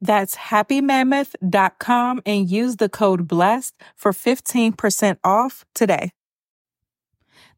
That's happymammoth.com and use the code BLESSED for 15% off today.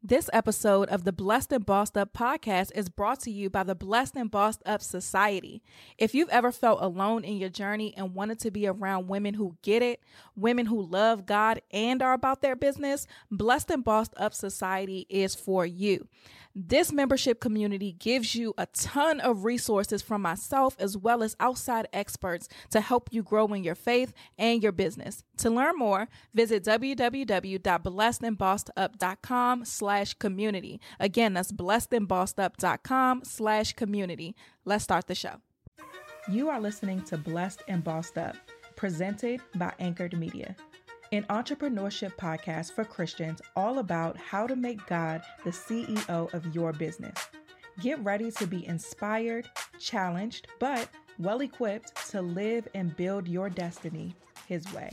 This episode of the Blessed and Bossed Up podcast is brought to you by the Blessed and Bossed Up Society. If you've ever felt alone in your journey and wanted to be around women who get it, women who love God and are about their business, Blessed and Bossed Up Society is for you. This membership community gives you a ton of resources from myself as well as outside experts to help you grow in your faith and your business. To learn more, visit www.blessedandbossedup.com slash community. Again, that's blessedandbossedup.com slash community. Let's start the show. You are listening to Blessed and Bossed Up, presented by Anchored Media an entrepreneurship podcast for Christians all about how to make God the CEO of your business. Get ready to be inspired, challenged, but well equipped to live and build your destiny His way.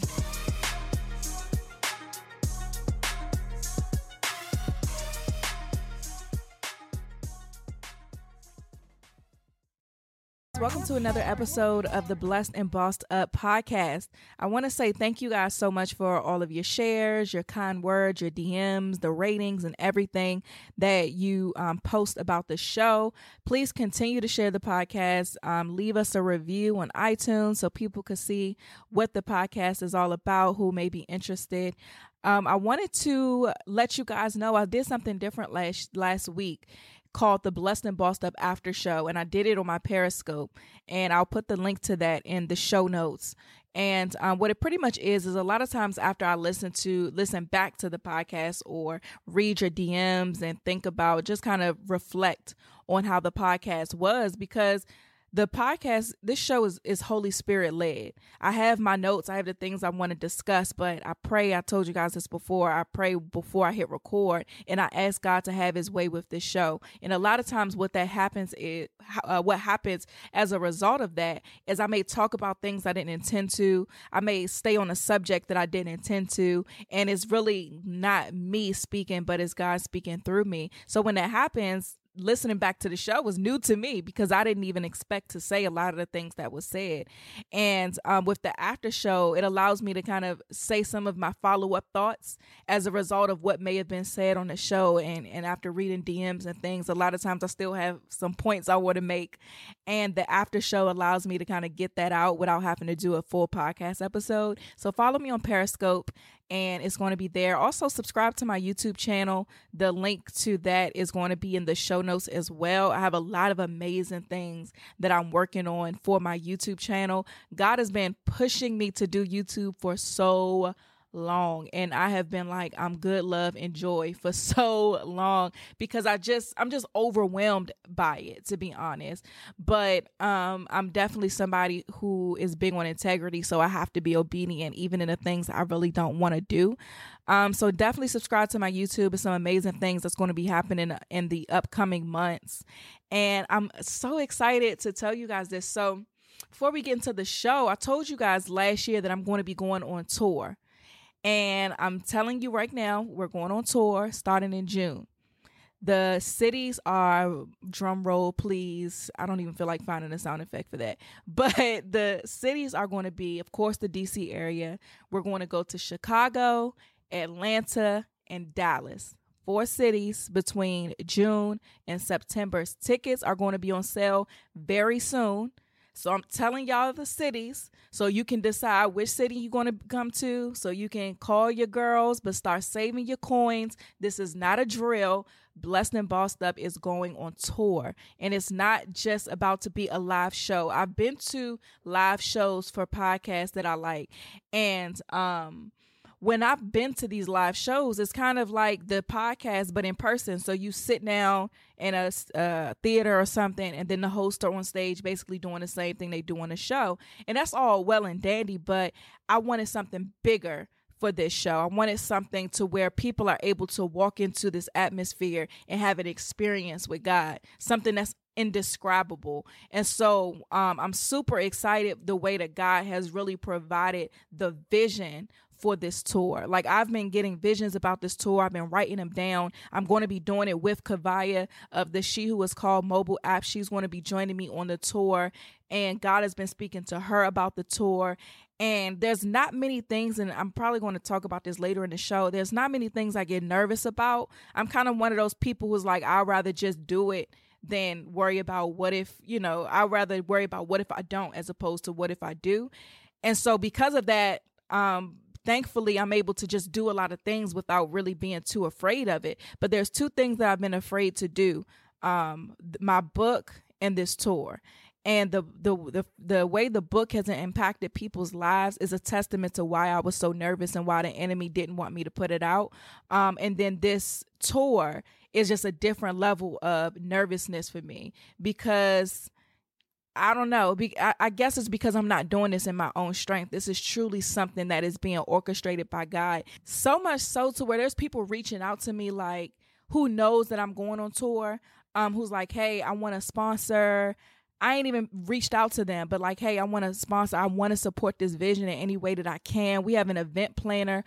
Welcome to another episode of the Blessed and Bossed Up podcast. I want to say thank you guys so much for all of your shares, your kind words, your DMs, the ratings, and everything that you um, post about the show. Please continue to share the podcast. Um, leave us a review on iTunes so people can see what the podcast is all about, who may be interested. Um, I wanted to let you guys know I did something different last last week called the Blessed and Bossed Up After Show, and I did it on my Periscope, and I'll put the link to that in the show notes. And um, what it pretty much is is a lot of times after I listen to listen back to the podcast or read your DMs and think about just kind of reflect on how the podcast was because the podcast this show is is holy spirit led. I have my notes i have the things i want to discuss but i pray i told you guys this before i pray before i hit record and i ask god to have his way with this show. And a lot of times what that happens is uh, what happens as a result of that is i may talk about things i didn't intend to i may stay on a subject that i didn't intend to and it's really not me speaking but it's god speaking through me. So when that happens listening back to the show was new to me because I didn't even expect to say a lot of the things that was said. And um, with the after show, it allows me to kind of say some of my follow up thoughts as a result of what may have been said on the show. And, and after reading DMs and things, a lot of times I still have some points I want to make. And the after show allows me to kind of get that out without having to do a full podcast episode. So follow me on Periscope and it's going to be there. Also, subscribe to my YouTube channel. The link to that is going to be in the show notes as well. I have a lot of amazing things that I'm working on for my YouTube channel. God has been pushing me to do YouTube for so long. And i have been like i'm good love and joy for so long because i just i'm just overwhelmed by it to be honest. But um i'm definitely somebody who is big on integrity so i have to be obedient even in the things i really don't want to do. Um so definitely subscribe to my youtube. And some amazing things that's going to be happening in the upcoming months. And i'm so excited to tell you guys this. So before we get into the show, I told you guys last year that I'm going to be going on tour. And I'm telling you right now, we're going on tour starting in June. The cities are drum roll, please. I don't even feel like finding a sound effect for that. But the cities are going to be, of course, the DC area. We're going to go to Chicago, Atlanta, and Dallas. Four cities between June and September. Tickets are going to be on sale very soon. So I'm telling y'all the cities so you can decide which city you're going to come to. So you can call your girls, but start saving your coins. This is not a drill. Blessed and Bossed Up is going on tour. And it's not just about to be a live show. I've been to live shows for podcasts that I like. And um when I've been to these live shows, it's kind of like the podcast, but in person. So you sit down in a uh, theater or something, and then the hosts are on stage basically doing the same thing they do on the show. And that's all well and dandy, but I wanted something bigger for this show. I wanted something to where people are able to walk into this atmosphere and have an experience with God, something that's indescribable. And so um, I'm super excited the way that God has really provided the vision for this tour. Like I've been getting visions about this tour. I've been writing them down. I'm going to be doing it with Kavaya of the She Who is called mobile app. She's going to be joining me on the tour and God has been speaking to her about the tour. And there's not many things, and I'm probably going to talk about this later in the show. There's not many things I get nervous about. I'm kind of one of those people who's like, I'd rather just do it than worry about what if, you know, I'd rather worry about what if I don't as opposed to what if I do. And so because of that, um, thankfully I'm able to just do a lot of things without really being too afraid of it. But there's two things that I've been afraid to do. Um, my book and this tour. And the, the the the way the book has impacted people's lives is a testament to why I was so nervous and why the enemy didn't want me to put it out. Um, and then this tour is just a different level of nervousness for me because I don't know. I guess it's because I'm not doing this in my own strength. This is truly something that is being orchestrated by God. So much so to where there's people reaching out to me like who knows that I'm going on tour, um, who's like, hey, I want to sponsor. I ain't even reached out to them, but like, hey, I want to sponsor, I want to support this vision in any way that I can. We have an event planner,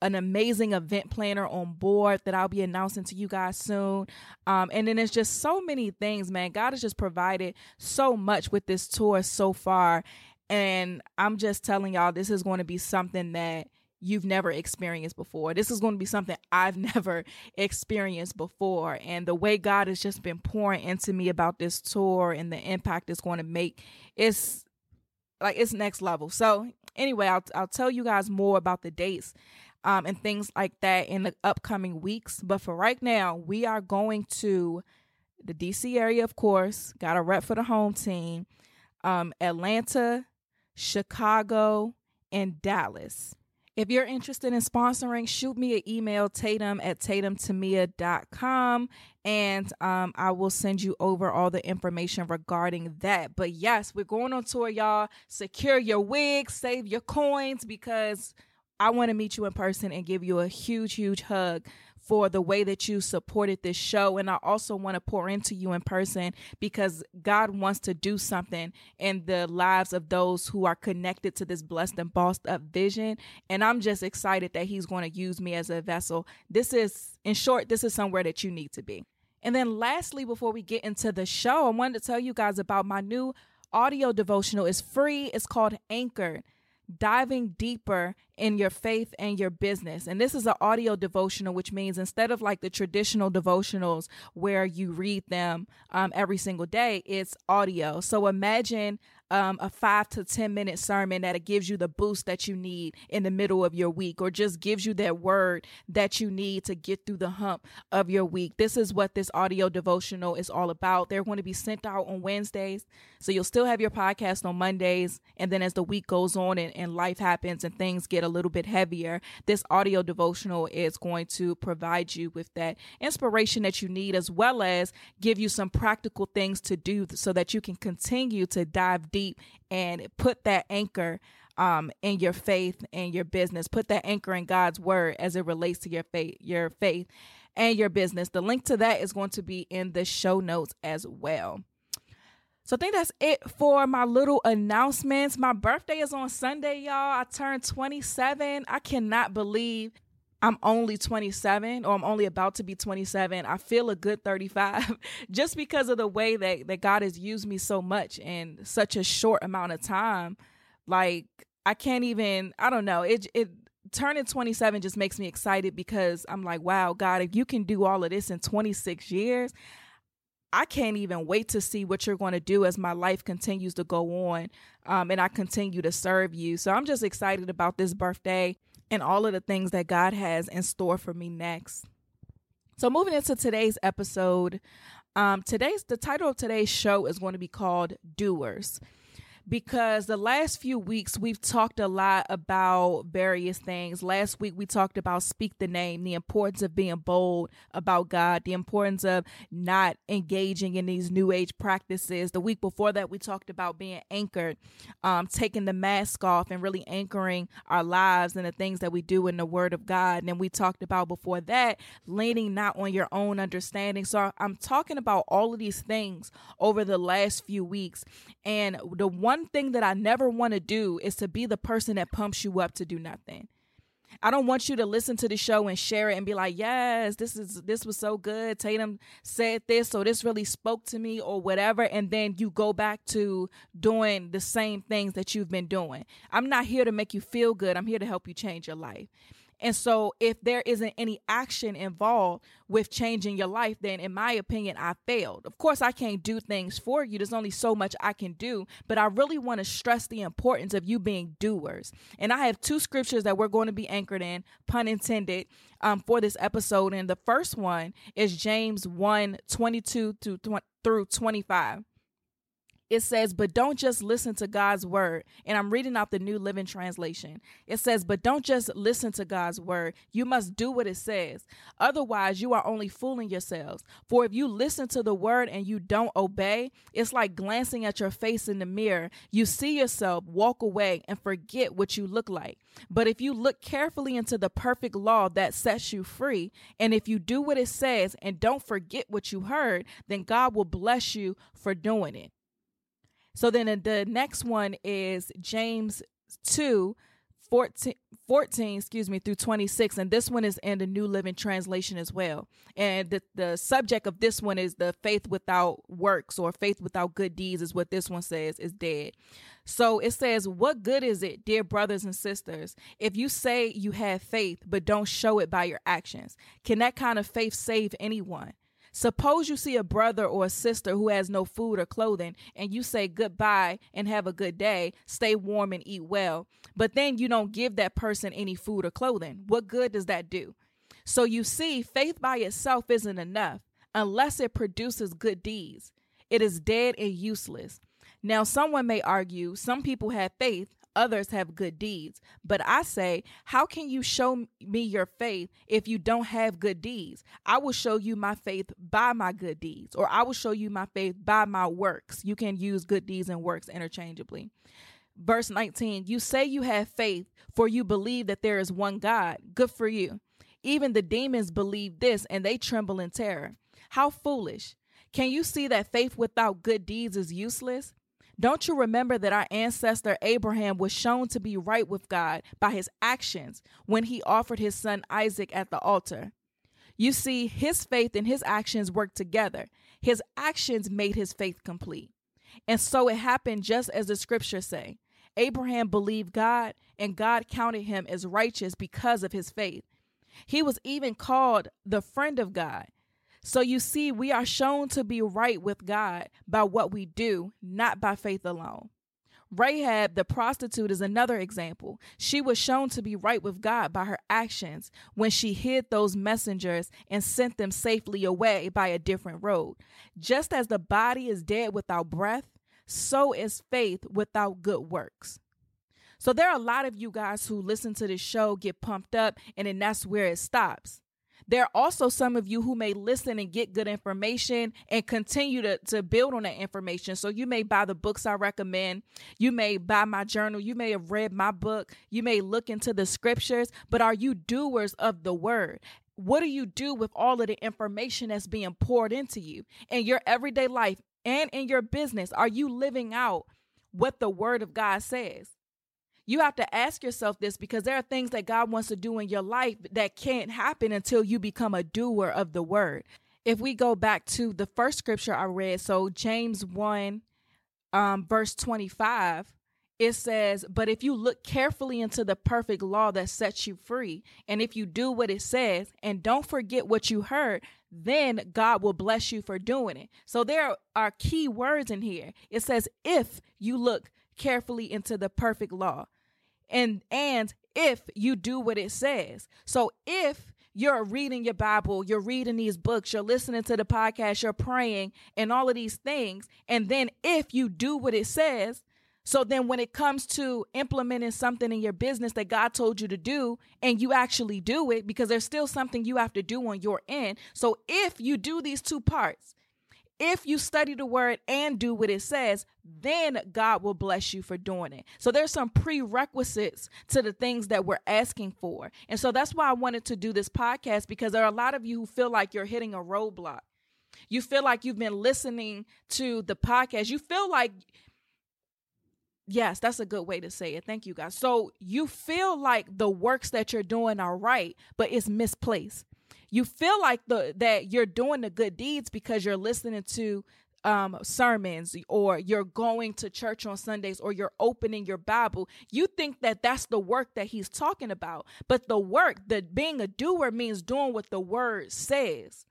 an amazing event planner on board that I'll be announcing to you guys soon. Um, and then there's just so many things, man. God has just provided so much with this tour so far. And I'm just telling y'all, this is going to be something that you've never experienced before. This is going to be something I've never experienced before. And the way God has just been pouring into me about this tour and the impact it's going to make it's like it's next level. So anyway, I'll I'll tell you guys more about the dates um, and things like that in the upcoming weeks. But for right now, we are going to the DC area, of course. Got a rep for the home team. Um, Atlanta, Chicago, and Dallas. If you're interested in sponsoring, shoot me an email, tatum at tatumtemia.com, and um, I will send you over all the information regarding that. But yes, we're going on tour, y'all. Secure your wigs, save your coins, because I want to meet you in person and give you a huge, huge hug for the way that you supported this show. And I also want to pour into you in person because God wants to do something in the lives of those who are connected to this blessed and bossed up vision. And I'm just excited that He's going to use me as a vessel. This is, in short, this is somewhere that you need to be. And then lastly, before we get into the show, I wanted to tell you guys about my new audio devotional. It's free. It's called Anchored diving deeper in your faith and your business. And this is an audio devotional, which means instead of like the traditional devotionals where you read them um, every single day, it's audio. So imagine um, a five to 10 minute sermon that it gives you the boost that you need in the middle of your week or just gives you that word that you need to get through the hump of your week. This is what this audio devotional is all about. They're going to be sent out on Wednesdays. So you'll still have your podcast on Mondays. And then as the week goes on and, and life happens and things get a little bit heavier, this audio devotional is going to provide you with that inspiration that you need as well as give you some practical things to do so that you can continue to dive deep deep and put that anchor um, in your faith and your business. Put that anchor in God's word as it relates to your faith, your faith and your business. The link to that is going to be in the show notes as well. So I think that's it for my little announcements. My birthday is on Sunday, y'all. I turned 27. I cannot believe I'm only 27 or I'm only about to be 27, I feel a good 35 just because of the way that, that God has used me so much in such a short amount of time. Like I can't even, I don't know. It, it, turning 27 just makes me excited because I'm like, wow, God, if you can do all of this in 26 years, I can't even wait to see what you're going to do as my life continues to go on um, and I continue to serve you. So I'm just excited about this birthday and all of the things that God has in store for me next. So moving into today's episode, um, today's the title of today's show is going to be called Doers because the last few weeks we've talked a lot about various things. Last week we talked about speak the name, the importance of being bold about God, the importance of not engaging in these new age practices. The week before that we talked about being anchored, um, taking the mask off and really anchoring our lives and the things that we do in the Word of God. And then we talked about before that leaning not on your own understanding. So I'm talking about all of these things over the last few weeks, and the one one thing that I never want to do is to be the person that pumps you up to do nothing. I don't want you to listen to the show and share it and be like, "Yes, this is this was so good. Tatum said this, so this really spoke to me or whatever." And then you go back to doing the same things that you've been doing. I'm not here to make you feel good. I'm here to help you change your life. And so, if there isn't any action involved with changing your life, then in my opinion, I failed. Of course, I can't do things for you. There's only so much I can do, but I really want to stress the importance of you being doers. And I have two scriptures that we're going to be anchored in, pun intended, um, for this episode. And the first one is James 1 22 through 25 it says, but don't just listen to God's word. And I'm reading out the New Living Translation. It says, but don't just listen to God's word. You must do what it says. Otherwise, you are only fooling yourselves. For if you listen to the word and you don't obey, it's like glancing at your face in the mirror. You see yourself, walk away, and forget what you look like. But if you look carefully into the perfect law that sets you free, and if you do what it says and don't forget what you heard, then God will bless you for doing it. So then the next one is James 2 14, 14, excuse me, through 26. And this one is in the New Living Translation as well. And the, the subject of this one is the faith without works or faith without good deeds, is what this one says is dead. So it says, What good is it, dear brothers and sisters, if you say you have faith but don't show it by your actions? Can that kind of faith save anyone? Suppose you see a brother or a sister who has no food or clothing, and you say goodbye and have a good day, stay warm and eat well, but then you don't give that person any food or clothing. What good does that do? So you see, faith by itself isn't enough unless it produces good deeds. It is dead and useless. Now, someone may argue some people have faith, others have good deeds. But I say, how can you show me your faith if you don't have good deeds? I will show you my faith by my good deeds, or I will show you my faith by my works. You can use good deeds and works interchangeably. Verse 19, you say you have faith, for you believe that there is one God. Good for you. Even the demons believe this and they tremble in terror. How foolish. Can you see that faith without good deeds is useless? Don't you remember that our ancestor Abraham was shown to be right with God by his actions when he offered his son Isaac at the altar? You see, his faith and his actions worked together. His actions made his faith complete. And so it happened just as the scriptures say. Abraham believed God, and God counted him as righteous because of his faith. He was even called the friend of God. So you see, we are shown to be right with God by what we do, not by faith alone. Rahab, the prostitute, is another example. She was shown to be right with God by her actions when she hid those messengers and sent them safely away by a different road. Just as the body is dead without breath, so is faith without good works. So there are a lot of you guys who listen to this show, get pumped up, and then that's where it stops. There are also some of you who may listen and get good information and continue to, to build on that information. So you may buy the books I recommend. You may buy my journal. You may have read my book. You may look into the scriptures, but are you doers of the word? What do you do with all of the information that's being poured into you in your everyday life and in your business? Are you living out what the word of God says? You have to ask yourself this because there are things that God wants to do in your life that can't happen until you become a doer of the word. If we go back to the first scripture I read, so James 1, um, verse 25, it says, But if you look carefully into the perfect law that sets you free, and if you do what it says, and don't forget what you heard, then God will bless you for doing it. So there are key words in here. It says, If you look carefully into the perfect law and and if you do what it says so if you're reading your bible you're reading these books you're listening to the podcast you're praying and all of these things and then if you do what it says so then when it comes to implementing something in your business that God told you to do and you actually do it because there's still something you have to do on your end. So if you do these two parts, if you study the word and do what it says, then God will bless you for doing it. So there's some prerequisites to the things that we're asking for. And so that's why I wanted to do this podcast because there are a lot of you who feel like you're hitting a roadblock. You feel like you've been listening to the podcast. You feel like Yes, that's a good way to say it. Thank you, guys. So you feel like the works that you're doing are right, but it's misplaced you feel like the that you're doing the good deeds because you're listening to um, sermons or you're going to church on Sundays or you're opening your Bible, you think that that's the work that he's talking about. But the work, that being a doer means doing what the word says.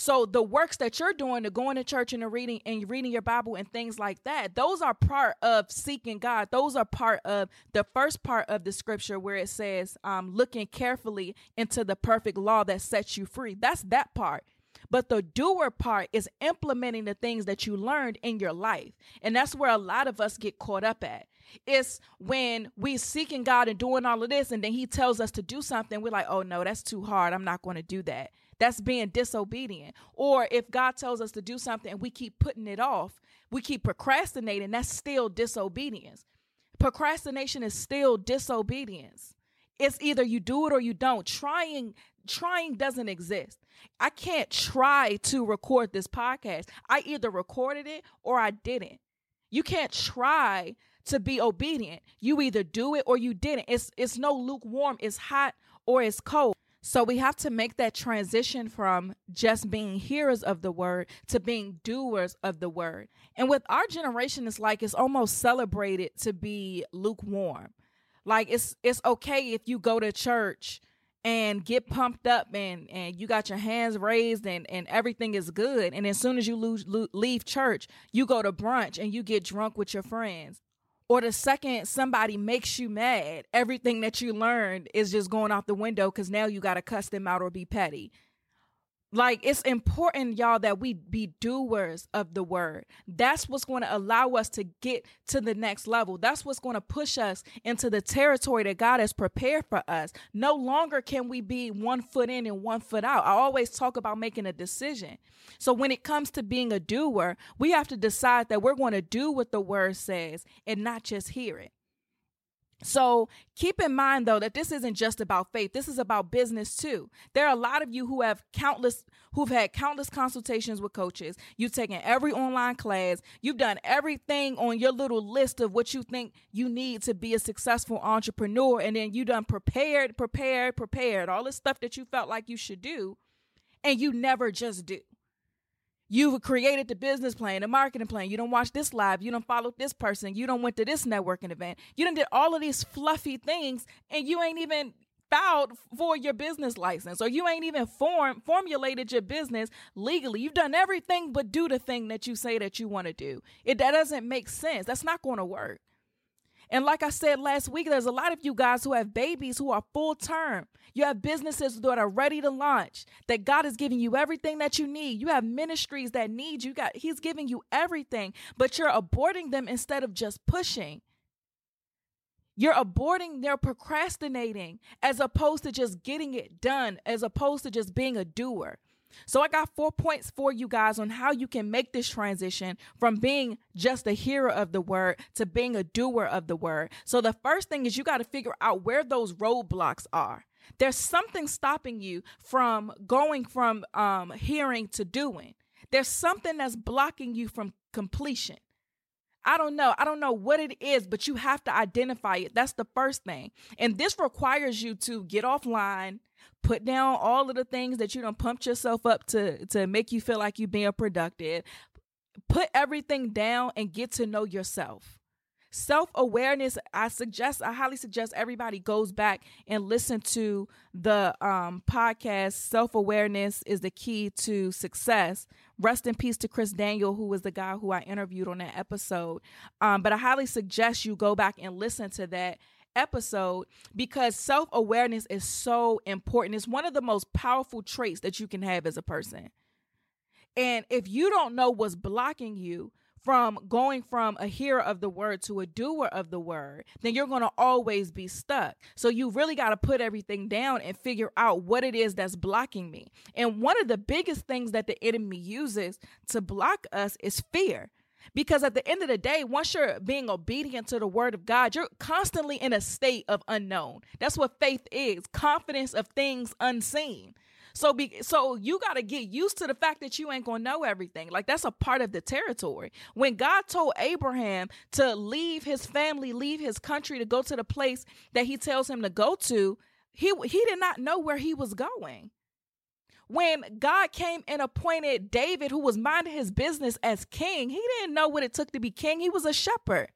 So the works that you're doing, the going to church and the reading and reading your Bible and things like that, those are part of seeking God. Those are part of the first part of the scripture where it says, um, looking carefully into the perfect law that sets you free. That's that part. But the doer part is implementing the things that you learned in your life. And that's where a lot of us get caught up at. It's when we seeking God and doing all of this, and then He tells us to do something, we're like, oh no, that's too hard. I'm not going to do that. That's being disobedient. Or if God tells us to do something and we keep putting it off, we keep procrastinating, that's still disobedience. Procrastination is still disobedience. It's either you do it or you don't. Trying trying doesn't exist. I can't try to record this podcast. I either recorded it or I didn't. You can't try to be obedient. You either do it or you didn't. It's it's no lukewarm, it's hot or it's cold. So we have to make that transition from just being hearers of the word to being doers of the word. And with our generation, it's like it's almost celebrated to be lukewarm. Like it's it's okay if you go to church and get pumped up and and you got your hands raised and and everything is good and as soon as you lose, leave church you go to brunch and you get drunk with your friends or the second somebody makes you mad, everything that you learned is just going out the window because now you got to cuss them out or be petty. Like it's important, y'all, that we be doers of the word. That's what's going to allow us to get to the next level. That's what's going to push us into the territory that God has prepared for us. No longer can we be one foot in and one foot out. I always talk about making a decision. So when it comes to being a doer, we have to decide that we're going to do what the word says and not just hear it. So keep in mind though that this isn't just about faith. This is about business too. There are a lot of you who have countless who've had countless consultations with coaches. You've taken every online class. You've done everything on your little list of what you think you need to be a successful entrepreneur and then you done prepared, prepared, prepared all this stuff that you felt like you should do and you never just do. You've created the business plan, the marketing plan. You don't watch this live. You don't follow this person. You don't went to this networking event. You don't did all of these fluffy things, and you ain't even filed for your business license, or you ain't even form formulated your business legally. You've done everything but do the thing that you say that you want to do. It that doesn't make sense. That's not going to work. And like I said last week, there's a lot of you guys who have babies who are full term. You have businesses that are ready to launch, that God is giving you everything that you need. You have ministries that need you. Got He's giving you everything, but you're aborting them instead of just pushing. You're aborting, they're procrastinating as opposed to just getting it done, as opposed to just being a doer. So I got four points for you guys on how you can make this transition from being just a hearer of the word to being a doer of the word. So the first thing is you got to figure out where those roadblocks are. There's something stopping you from going from um, hearing to doing. There's something that's blocking you from completion. I don't know. I don't know what it is, but you have to identify it. That's the first thing. And this requires you to get offline, put down all of the things that you don't pumped yourself up to to make you feel like you're being productive. Put everything down and get to know yourself. Self awareness, I suggest, I highly suggest everybody goes back and listen to the um, podcast. Self awareness is the key to success. Rest in peace to Chris Daniel, who was the guy who I interviewed on that episode. Um, but I highly suggest you go back and listen to that episode because self awareness is so important. It's one of the most powerful traits that you can have as a person. And if you don't know what's blocking you, from going from a hearer of the word to a doer of the word, then you're going to always be stuck. So you really got to put everything down and figure out what it is that's blocking me. And one of the biggest things that the enemy uses to block us is fear. Because at the end of the day, once you're being obedient to the word of God, you're constantly in a state of unknown. That's what faith is confidence of things unseen. So be so you got to get used to the fact that you ain't to know everything. Like that's a part of the territory. When God told Abraham to leave his family, leave his country to go to the place that he tells him to go to, he he did not know where he was going. When God came and appointed David, who was minding his business as king, he didn't know what it took to be king. He was a shepherd.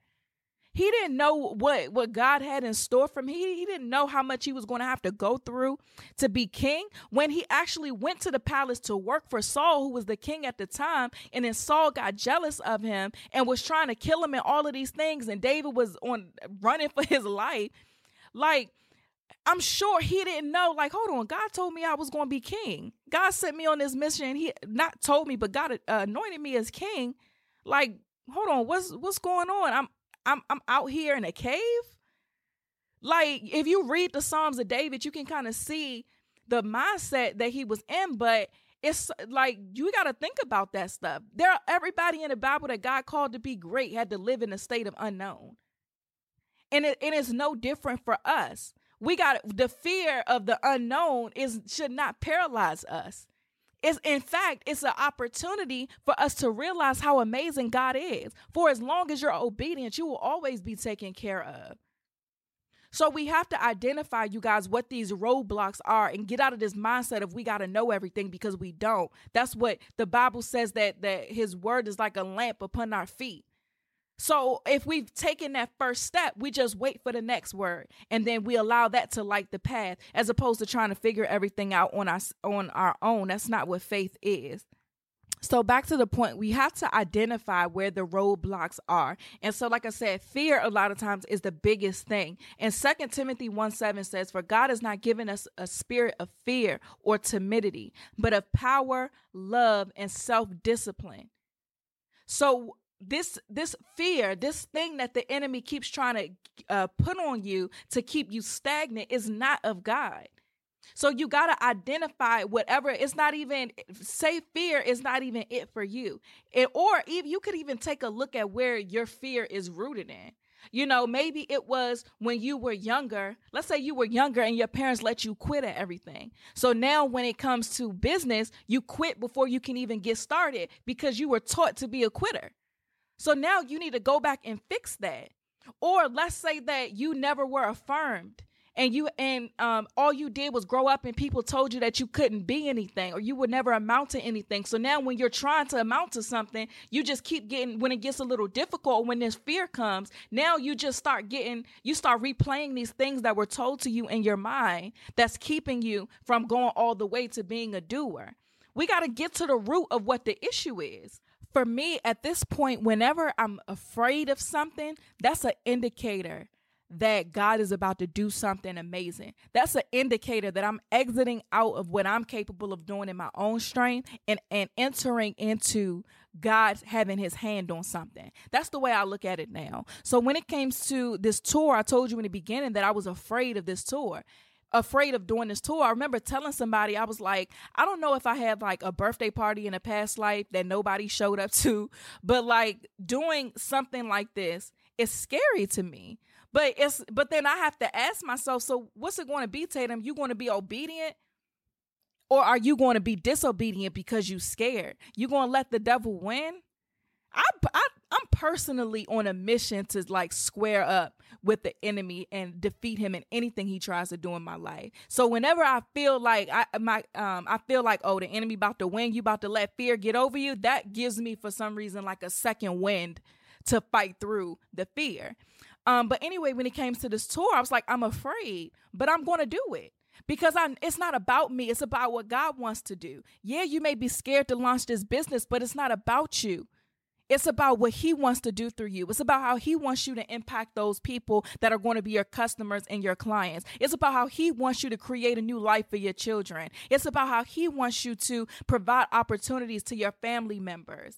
He didn't know what what God had in store for him. He, he didn't know how much he was going to have to go through to be king. When he actually went to the palace to work for Saul, who was the king at the time, and then Saul got jealous of him and was trying to kill him and all of these things, and David was on running for his life. Like I'm sure he didn't know, like, hold on, God told me I was going to be king. God sent me on this mission. He not told me, but God uh, anointed me as king. Like, hold on, what's what's going on? I'm I'm I'm out here in a cave. Like if you read the Psalms of David, you can kind of see the mindset that he was in, but it's like you got to think about that stuff. There everybody in the Bible that God called to be great had to live in a state of unknown. And it, and it is no different for us. We got the fear of the unknown is should not paralyze us. It's in fact, it's an opportunity for us to realize how amazing God is. For as long as you're obedient, you will always be taken care of. So we have to identify, you guys, what these roadblocks are and get out of this mindset of we got to know everything because we don't. That's what the Bible says that that his word is like a lamp upon our feet. So if we've taken that first step, we just wait for the next word and then we allow that to light the path as opposed to trying to figure everything out on our on our own. That's not what faith is. So back to the point, we have to identify where the roadblocks are. And so, like I said, fear a lot of times is the biggest thing. And Second Timothy 1 7 says, For God has not given us a spirit of fear or timidity, but of power, love, and self discipline. So this this fear this thing that the enemy keeps trying to uh, put on you to keep you stagnant is not of god. So you got to identify whatever it's not even say fear is not even it for you. It, or even you could even take a look at where your fear is rooted in. You know maybe it was when you were younger. Let's say you were younger and your parents let you quit at everything. So now when it comes to business you quit before you can even get started because you were taught to be a quitter so now you need to go back and fix that. Or let's say that you never were affirmed and you and um, all you did was grow up and people told you that you couldn't be anything or you would never amount to anything. So now when you're trying to amount to something you just keep getting when it gets a little difficult when this fear comes now you just start getting you start replaying these things that were told to you in your mind that's keeping you from going all the way to being a doer. We got to get to the root of what the issue is for me at this point, whenever I'm afraid of something, that's an indicator that God is about to do something amazing. That's an indicator that I'm exiting out of what I'm capable of doing in my own strength and, and entering into God having his hand on something. That's the way I look at it now. So when it comes to this tour, I told you in the beginning that I was afraid of this tour afraid of doing this tour. I remember telling somebody, I was like, I don't know if I had like a birthday party in a past life that nobody showed up to, but like doing something like this is scary to me. But it's but then I have to ask myself, so what's it going to be, Tatum? You going to be obedient? Or are you going to be disobedient because you scared? You going to let the devil win? I, I personally on a mission to like square up with the enemy and defeat him in anything he tries to do in my life. So whenever I feel like I my um I feel like oh the enemy about to win, you about to let fear get over you, that gives me for some reason like a second wind to fight through the fear. Um but anyway, when it came to this tour, I was like I'm afraid, but I'm going to do it because I it's not about me, it's about what God wants to do. Yeah, you may be scared to launch this business, but it's not about you. It's about what he wants to do through you. It's about how he wants you to impact those people that are going to be your customers and your clients. It's about how he wants you to create a new life for your children. It's about how he wants you to provide opportunities to your family members.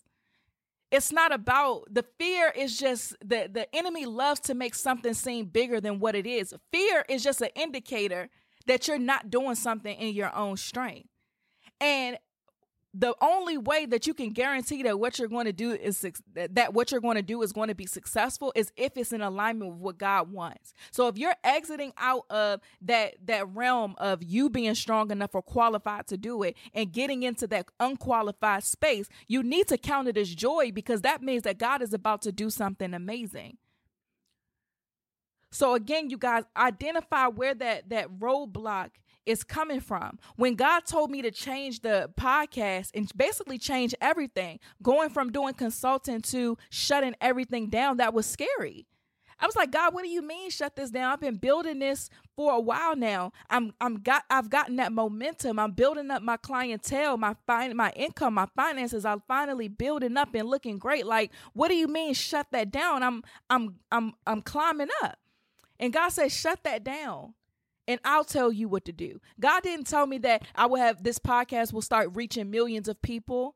It's not about the fear is just the the enemy loves to make something seem bigger than what it is. Fear is just an indicator that you're not doing something in your own strength. And the only way that you can guarantee that what you're going to do is that what you're going to do is going to be successful is if it's in alignment with what God wants. So if you're exiting out of that that realm of you being strong enough or qualified to do it and getting into that unqualified space, you need to count it as joy because that means that God is about to do something amazing. So again, you guys identify where that that roadblock is coming from. When God told me to change the podcast and basically change everything, going from doing consulting to shutting everything down, that was scary. I was like, God, what do you mean shut this down? I've been building this for a while now. I'm I'm got I've gotten that momentum. I'm building up my clientele, my fin- my income, my finances I'm finally building up and looking great. Like, what do you mean shut that down? I'm I'm I'm I'm climbing up. And God said, shut that down and I'll tell you what to do. God didn't tell me that I will have this podcast will start reaching millions of people.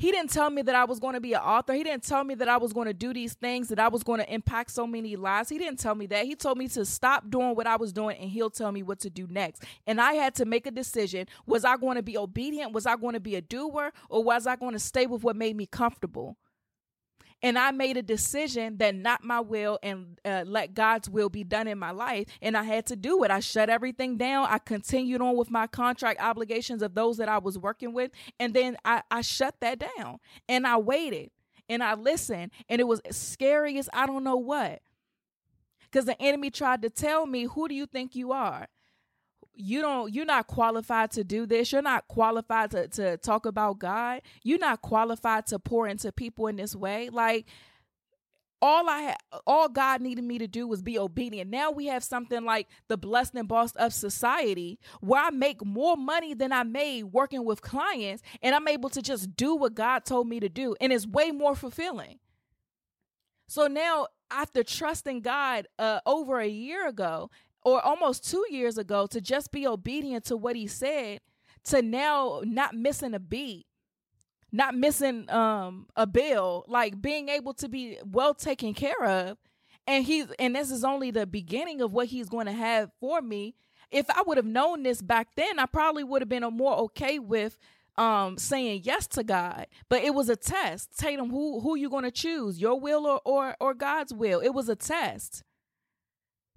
He didn't tell me that I was going to be an author. He didn't tell me that I was going to do these things, that I was going to impact so many lives. He didn't tell me that. He told me to stop doing what I was doing and he'll tell me what to do next. And I had to make a decision. Was I going to be obedient? Was I going to be a doer? Or was I going to stay with what made me comfortable? And I made a decision that not my will and uh, let God's will be done in my life. And I had to do it. I shut everything down. I continued on with my contract obligations of those that I was working with. And then I, I shut that down and I waited and I listened. And it was scary as I don't know what. Because the enemy tried to tell me, Who do you think you are? You don't you're not qualified to do this. You're not qualified to, to talk about god. You're not qualified to pour into people in this way. Like all i all god needed me to do was be obedient. Now we have something like the blessed and bossed up society where i make more money than i made working with clients and i'm able to just do what god told me to do and it's way more fulfilling. So now after trusting god uh, over a year ago or almost two years ago to just be obedient to what he said to now not missing a beat not missing um a bill like being able to be well taken care of. And he's and this is only the beginning of what he's going to have for me. If i would have known this back then i probably would have been more okay with um saying yes to god. But it was a test. Tatum who who you going to choose your will or, or or god's will? It was a test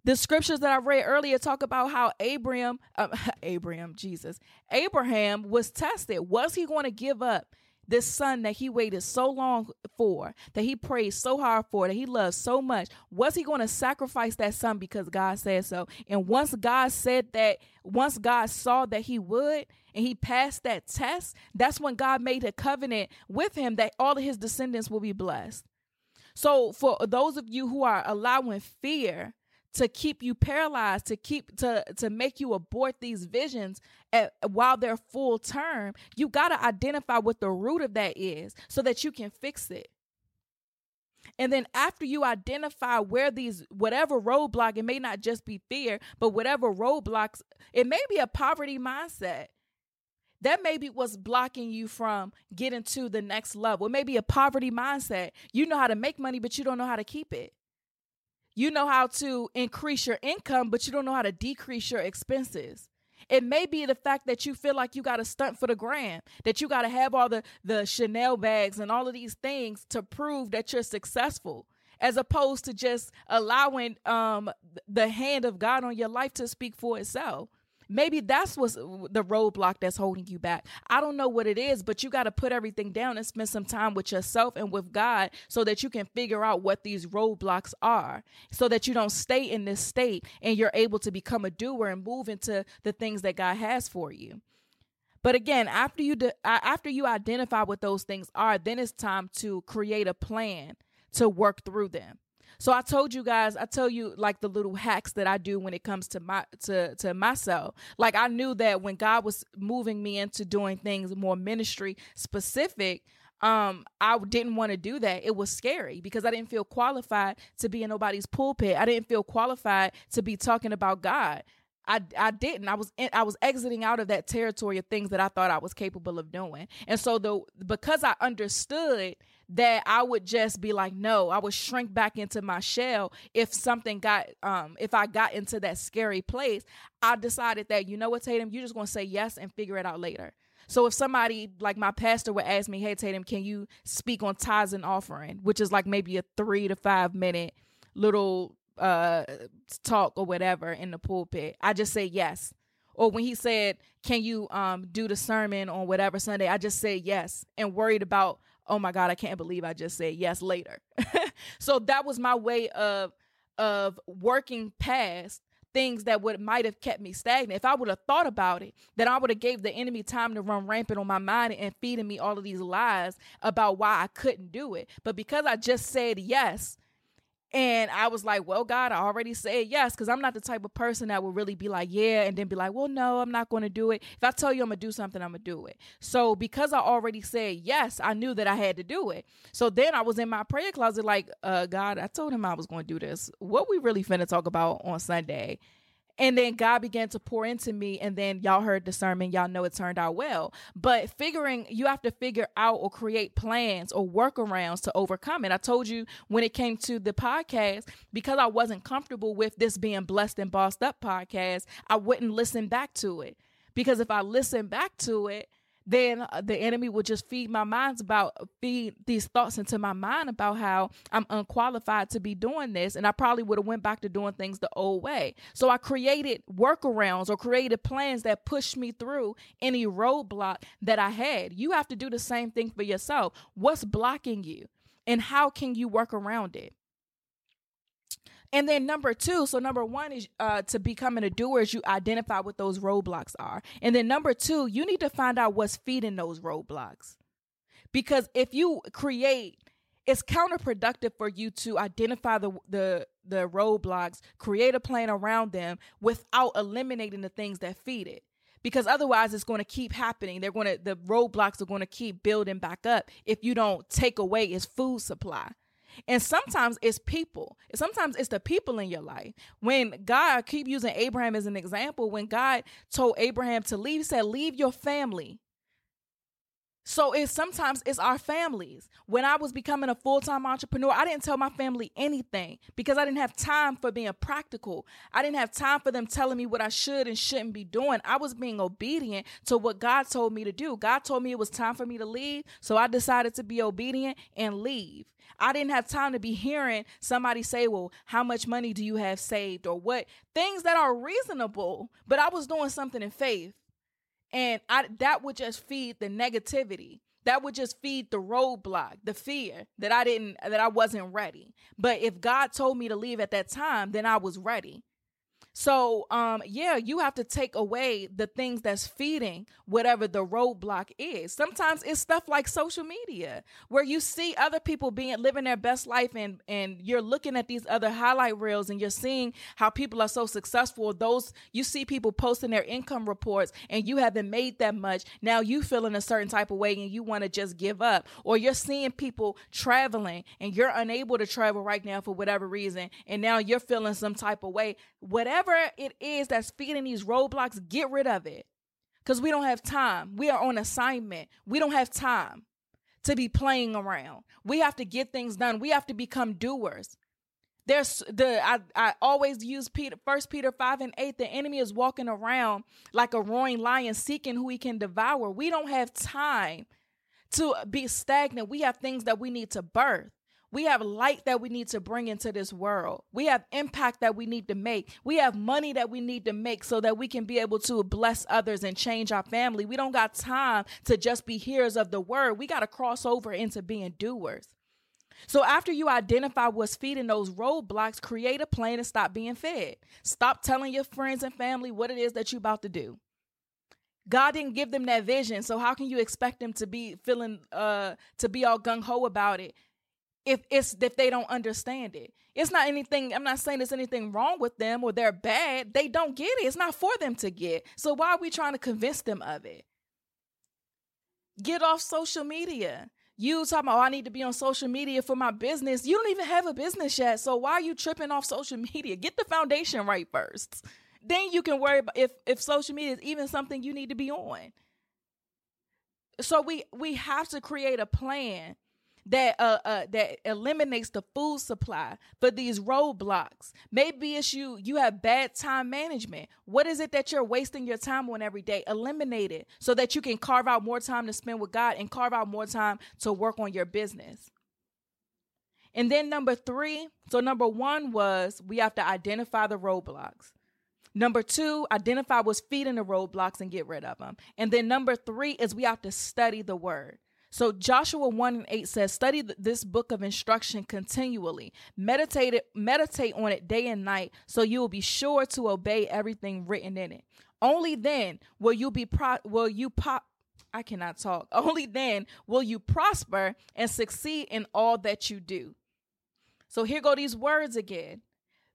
the scriptures that I read earlier talk about how Abraham, um, Abraham, Jesus, Abraham was tested. Was he going to give up this son that he waited so long for, that he prayed so hard for, that he loved so much? Was he going to sacrifice that son because God said so? And once God said that, once God saw that he would, and he passed that test, that's when God made a covenant with him that all of his descendants will be blessed. So, for those of you who are allowing fear to keep you paralyzed to keep to to make you abort these visions at, while they're full term you got to identify what the root of that is so that you can fix it and then after you identify where these whatever roadblock it may not just be fear but whatever roadblocks it may be a poverty mindset that may be what's blocking you from getting to the next level. It may be a poverty mindset. You know how to make money, but you don't know how to keep it. You know how to increase your income, but you don't know how to decrease your expenses. It may be the fact that you feel like you got to stunt for the gram, that you got to have all the, the Chanel bags and all of these things to prove that you're successful, as opposed to just allowing um, the hand of God on your life to speak for itself. Maybe that's what's the roadblock that's holding you back. I don't know what it is, but you got to put everything down and spend some time with yourself and with God so that you can figure out what these roadblocks are so that you don't stay in this state and you're able to become a doer and move into the things that God has for you. But again, after you de- after you identify what those things are, then it's time to create a plan to work through them. So I told you guys, I tell you like the little hacks that I do when it comes to my to to myself. Like I knew that when God was moving me into doing things more ministry specific, um I didn't want to do that. It was scary because I didn't feel qualified to be in nobody's pulpit. I didn't feel qualified to be talking about God. I, I didn't. I was in, I was exiting out of that territory of things that I thought I was capable of doing. And so the because I understood that I would just be like, no, I would shrink back into my shell if something got, um, if I got into that scary place. I decided that, you know what, Tatum, you're just to say yes and figure it out later. So if somebody like my pastor would ask me, hey, Tatum, can you speak on tithes and offering, which is like maybe a three to five minute little uh talk or whatever in the pulpit, I just say yes or when he said can you um do the sermon on whatever sunday i just said yes and worried about oh my God, I can't believe I just said yes later. so that was my way of of working past things that would might have kept me stagnant. If I would have thought about it, then I would have gave the enemy time to run rampant on my mind and feeding me all of these lies about why I couldn't do it. But because I just said yes, and I was like, well, God, I already said yes, because I'm not the type of person that would really be like, yeah, and then be like, well, no, I'm not going to do it. If I tell you I'm going to do something, I'm going to do it. So because I already said yes, I knew that I had to do it. So then I was in my prayer closet, like, uh, God, I told him I was going to do this. What we really finna talk about on Sunday? And then God began to pour into me. And then y'all heard the sermon. Y'all know it turned out well. But figuring, you have to figure out or create plans or workarounds to overcome it. I told you when it came to the podcast, because I wasn't comfortable with this being blessed and bossed up podcast, I wouldn't listen back to it. Because if I listen back to it, then uh, the enemy would just feed my minds about feed these thoughts into my mind about how I'm unqualified to be doing this and I probably would have went back to doing things the old way. So I created workarounds or created plans that pushed me through any roadblock that I had. You have to do the same thing for yourself. What's blocking you? And how can you work around it? And then number two, so number one is uh, to becoming a doer is you identify what those roadblocks are. And then number two, you need to find out what's feeding those roadblocks. Because if you create, it's counterproductive for you to identify the the the roadblocks, create a plan around them without eliminating the things that feed it because otherwise it's going to keep happening. They're going to the roadblocks are going to keep building back up if you don't take away its food supply. And sometimes it's people. Sometimes it's the people in your life. When God, I keep using Abraham as an example, when God told Abraham to leave, he said, Leave your family so it's sometimes it's our families. When I was becoming a full-time entrepreneur, I didn't tell my family anything because I didn't have time for being practical. I didn't have time for them telling me what I should and shouldn't be doing. I was being obedient to what God told me to do. God told me it was time for me to leave, so I decided to be obedient and leave. I didn't have time to be hearing somebody say, "Well, how much money do you have saved?" or what things that are reasonable, but I was doing something in faith and I that would just feed the negativity. That would just feed the roadblock, the fear that I didn't that I wasn't ready. But if God told me to leave at that time, then I was ready. So, um, yeah, you have to take away the things that's feeding whatever the roadblock is. Sometimes it's stuff like social media where you see other people being living their best life and and you're looking at these other highlight reels and you're seeing how people are so successful. Those you see people posting their income reports and you haven't made that much. Now you feel in a certain type of way and you want to just give up. Or you're seeing people traveling and you're unable to travel right now for whatever reason and now you're feeling some type of way. Whatever whatever it is that's feeding these roadblocks, get rid of it. Because we don't have time. We are on assignment. We don't have time to be playing around. We have to get things done. We have to become doers. There's the I, I always use Peter first Peter 5 and 8. The enemy is walking around like a roaring lion seeking who he can devour. We don't have time to be stagnant. We have things that we need to birth. We have light that we need to bring into this world. We have impact that we need to make. We have money that we need to make so that we can be able to bless others and change our family. We don't got time to just be hearers of the word. We got to cross over into being doers. So after you identify what's feeding those roadblocks, create a plan to stop being fed. Stop telling your friends and family what it is that you're about to do. God didn't give them that vision, so how can you expect them to be feeling uh to be all gung ho about it if it's if they don't understand it. It's not anything, I'm not saying there's anything wrong with them or they're bad. They don't get it. It's not for them to get. So why are we trying to convince them of it? Get off social media. You talking about, oh, I need to be on social media for my business. You don't even have a business yet. So why are you tripping off social media? Get the foundation right first. Then you can worry about if if social media is even something you need to be on. So we we have to create a plan that uh, uh that eliminates the food supply for these roadblocks. Maybe it's you you have bad time management. What is it that you're wasting your time on every day? Eliminate it so that you can carve out more time to spend with God and carve out more time to work on your business. And then number 3, so number 1 was we have to identify the roadblocks. Number two, identify what's feeding the roadblocks and get rid of them. And then number three is we have to study the word. So Joshua 1 and 8 says, Study this book of instruction continually. Meditate it, meditate on it day and night, so you will be sure to obey everything written in it. Only then will you be pro- will you pop I cannot talk. Only then will you prosper and succeed in all that you do. So here go these words again.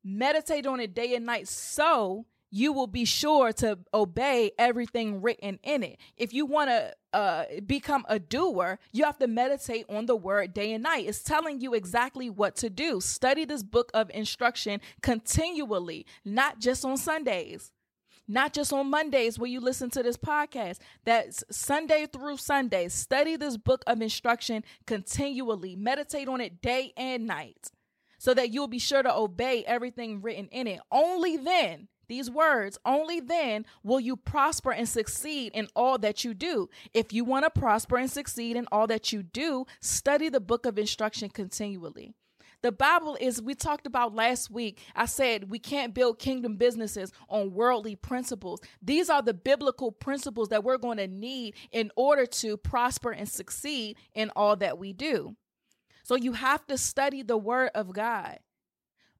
Meditate on it day and night so you will be sure to obey everything written in it. If you want to uh, become a doer, you have to meditate on the word day and night. It's telling you exactly what to do. Study this book of instruction continually, not just on Sundays. Not just on Mondays where you listen to this podcast. That's Sunday through Sunday. Study this book of instruction continually. Meditate on it day and night so that you'll be sure to obey everything written in it. Only then these words, only then will you prosper and succeed in all that you do. If you want to prosper and succeed in all that you do, study the book of instruction continually. The Bible is, we talked about last week. I said we can't build kingdom businesses on worldly principles. These are the biblical principles that we're going to need in order to prosper and succeed in all that we do. So you have to study the word of God.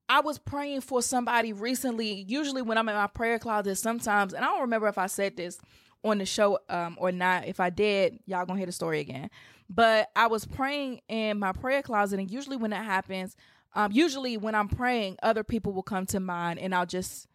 I was praying for somebody recently. Usually, when I'm in my prayer closet, sometimes, and I don't remember if I said this on the show um, or not. If I did, y'all gonna hear the story again. But I was praying in my prayer closet, and usually when that happens, um, usually when I'm praying, other people will come to mind, and I'll just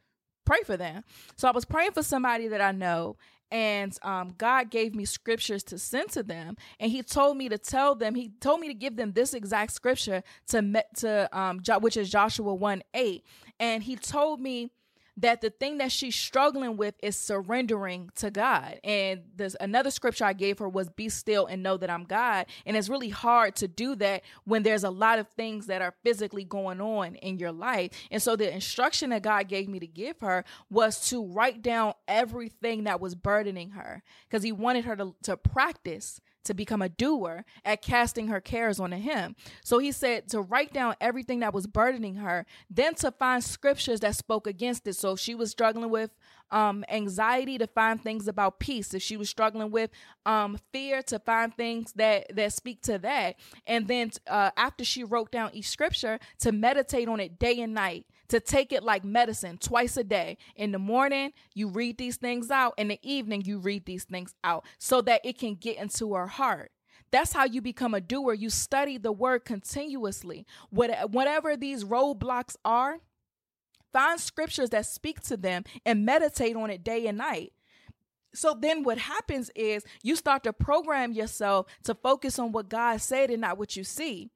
pray for them. So I was praying for somebody that I know, and um, God gave me scriptures to send to them, and He told me to tell them. He told me to give them this exact scripture to to um, which is Joshua one eight, and He told me that the thing that she's struggling with is surrendering to God. And there's another scripture I gave her was be still and know that I'm God. And it's really hard to do that when there's a lot of things that are physically going on in your life. And so the instruction that God gave me to give her was to write down everything that was burdening her because he wanted her to, to practice to become a doer at casting her cares onto him. So he said to write down everything that was burdening her, then to find scriptures that spoke against it. So she was struggling with um, anxiety, to find things about peace. If she was struggling with um, fear, to find things that that speak to that. And then uh, after she wrote down each scripture, to meditate on it day and night to take it like medicine twice a day. In the morning, you read these things out. In the evening, you read these things out so that it can get into her heart. That's how you become a doer. You study the word continuously. Whatever these roadblocks are, find scriptures that speak to them and meditate on it day and night. So then what happens is you start to program yourself to focus on what God said and not what you see.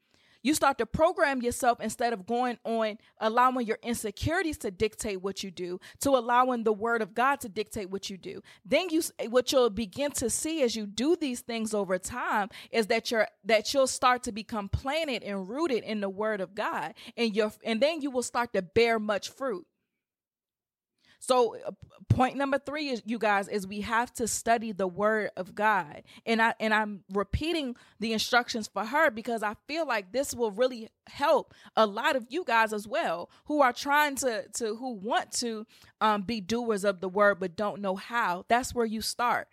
You start to program yourself instead of going on allowing your insecurities to dictate what you do, to allowing the word of God to dictate what you do. Then you what you'll begin to see as you do these things over time is that you're that you'll start to become planted and rooted in the word of God. And your and then you will start to bear much fruit. So uh, point number 3 is you guys is we have to study the word of God. And I and I'm repeating the instructions for her because I feel like this will really help a lot of you guys as well who are trying to to who want to um be doers of the word but don't know how. That's where you start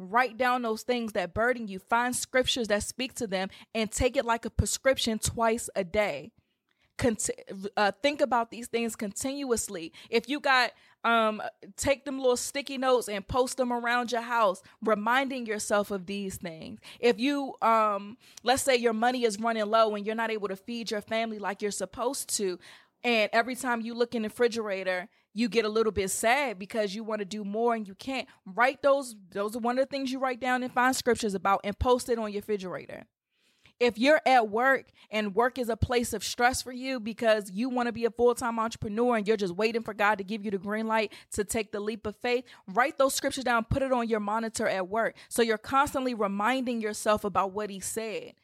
write down those things that burden you find scriptures that speak to them and take it like a prescription twice a day Cont- uh, think about these things continuously. If you got um take them little sticky notes and post them around your house reminding yourself of these things. If you um let's say your money is running low and you're not able to feed your family like you're supposed to and every time you look in the refrigerator you get a little bit sad because you want to do more and you can't write those those are one of the things you write down and find scriptures about and post it on your refrigerator if you're at work and work is a place of stress for you because you want to be a full-time entrepreneur and you're just waiting for God to give you the green light to take the leap of faith, write those scriptures down, put it on your monitor at work. So you're constantly reminding yourself about what he said.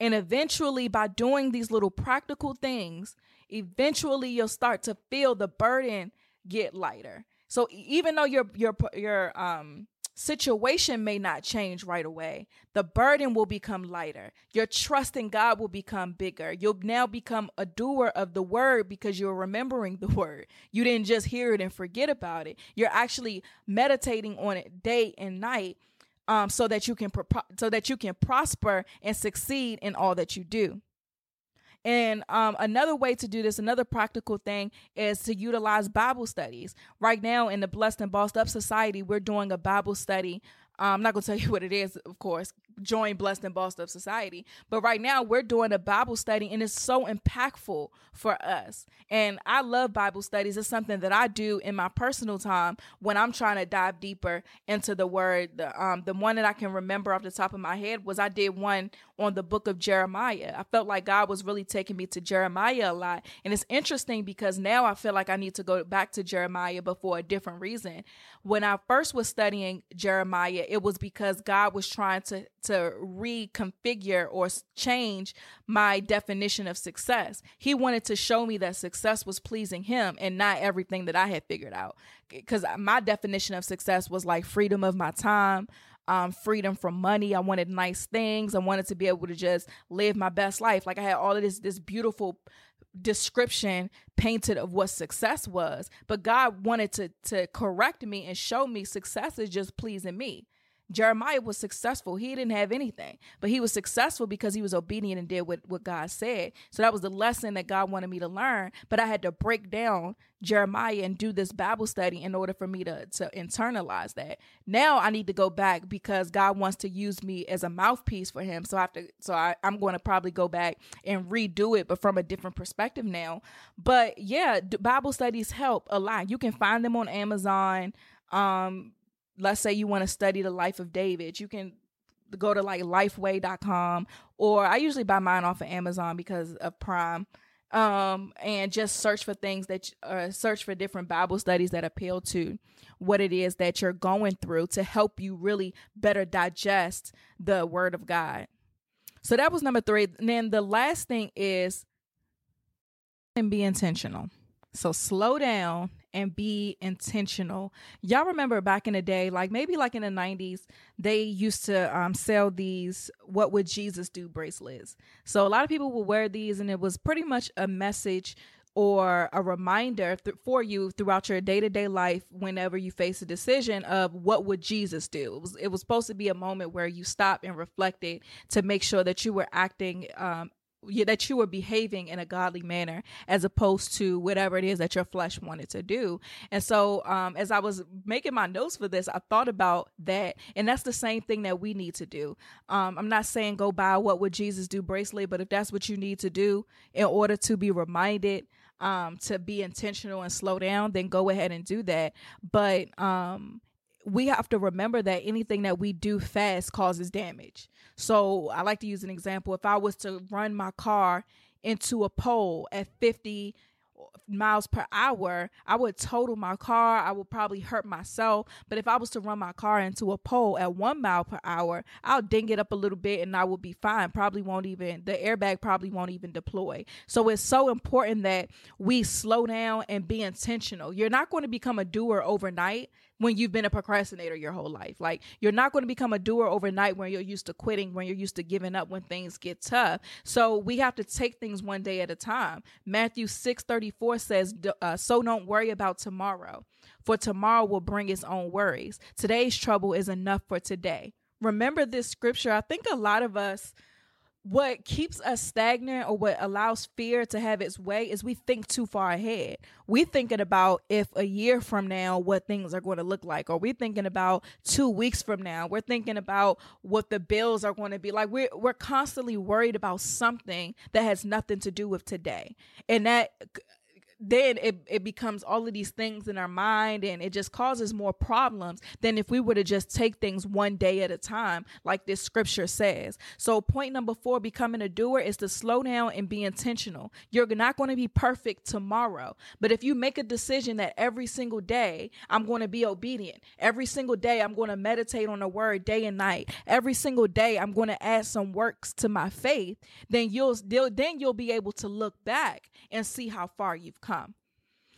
And eventually by doing these little practical things, eventually you'll start to feel the burden get lighter. So even though you're your your your um situation may not change right away. The burden will become lighter. Your trust in God will become bigger. You'll now become a doer of the word because you're remembering the word. You didn't just hear it and forget about it. You're actually meditating on it day and night. Um, so that you can pro- so that you can prosper and succeed in all that you do. And um, another way to do this, another practical thing, is to utilize Bible studies. Right now, in the Blessed and Bossed Up Society, we're doing a Bible study I'm not going to tell you what it is, of course. Join Blessed and Bossed Up Society. But right now, we're doing a Bible study, and it's so impactful for us. And I love Bible studies. It's something that I do in my personal time when I'm trying to dive deeper into the Word. The, um, the one that I can remember off the top of my head was I did one on the book of Jeremiah. I felt like God was really taking me to Jeremiah a lot. And it's interesting because now I feel like I need to go back to Jeremiah, but for a different reason. When I first was studying Jeremiah, it was because God was trying to to reconfigure or change my definition of success. He wanted to show me that success was pleasing him and not everything that I had figured out. Cuz my definition of success was like freedom of my time, um, freedom from money. I wanted nice things. I wanted to be able to just live my best life. Like I had all of this this beautiful description painted of what success was. But God wanted to to correct me and show me success is just pleasing me. Jeremiah was successful. He didn't have anything, but he was successful because he was obedient and did what, what God said. So that was the lesson that God wanted me to learn. But I had to break down Jeremiah and do this Bible study in order for me to, to internalize that. Now I need to go back because God wants to use me as a mouthpiece for him. So I have to, so I, I'm going to probably go back and redo it, but from a different perspective now. But yeah, Bible studies help a lot. You can find them on Amazon. Um, let's say you want to study the life of David, you can go to like lifeway.com or I usually buy mine off of Amazon because of Prime. Um, and just search for things that uh, search for different Bible studies that appeal to what it is that you're going through to help you really better digest the Word of God. So that was number three. And then the last thing is and be intentional. So slow down and be intentional. Y'all remember back in the day, like maybe like in the 90s, they used to um, sell these What Would Jesus Do bracelets. So a lot of people would wear these, and it was pretty much a message or a reminder th- for you throughout your day-to-day life whenever you face a decision of what would Jesus do. It was it was supposed to be a moment where you stop and reflected to make sure that you were acting um, that you were behaving in a godly manner as opposed to whatever it is that your flesh wanted to do. And so, um, as I was making my notes for this, I thought about that. And that's the same thing that we need to do. Um, I'm not saying go buy what would Jesus do bracelet, but if that's what you need to do in order to be reminded, um, to be intentional and slow down, then go ahead and do that. But, um, we have to remember that anything that we do fast causes damage. So I like to use an example. If I was to run my car into a pole at 50 miles per hour, I would total my car. I would probably hurt myself. But if I was to run my car into a pole at one mile per hour, I'll ding it up a little bit and I will be fine. Probably won't even, the airbag probably won't even deploy. So it's so important that we slow down and be intentional. You're not going to become a doer overnight when you've been a procrastinator your whole life. Like you're not going to become a doer overnight when you're used to quitting, when you're used to giving up when things get tough. So we have to take things one day at a time. Matthew 6:34 says, uh, "So don't worry about tomorrow, for tomorrow will bring its own worries. Today's trouble is enough for today." Remember this scripture. I think a lot of us what keeps us stagnant or what allows fear to have its way is we think too far ahead. We're thinking about if a year from now what things are going to look like, or we're thinking about two weeks from now. We're thinking about what the bills are going to be like. We're we're constantly worried about something that has nothing to do with today, and that then it, it becomes all of these things in our mind and it just causes more problems than if we were to just take things one day at a time like this scripture says. So point number four becoming a doer is to slow down and be intentional. You're not going to be perfect tomorrow but if you make a decision that every single day i'm going to be obedient. Every single day i'm going to meditate on a word day and night. Every single day i'm going to add some works to my faith then you'll then you'll be able to look back and see how far you've come.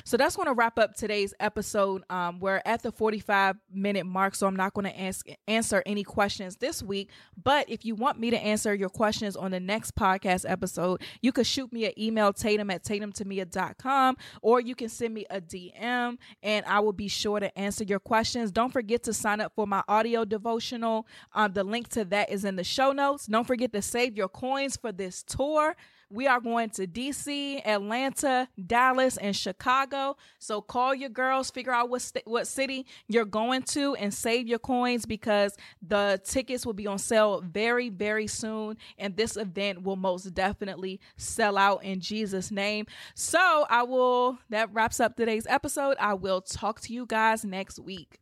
So that's going to wrap up today's episode. Um, we're at the 45 minute mark, so I'm not going to answer any questions this week. But if you want me to answer your questions on the next podcast episode, you could shoot me an email, tatum at tatumtemia.com, or you can send me a DM and I will be sure to answer your questions. Don't forget to sign up for my audio devotional. Um, the link to that is in the show notes. Don't forget to save your coins for this tour. We are going to DC, Atlanta, Dallas, and Chicago. So call your girls, figure out what st- what city you're going to, and save your coins because the tickets will be on sale very, very soon. And this event will most definitely sell out in Jesus' name. So I will, that wraps up today's episode. I will talk to you guys next week.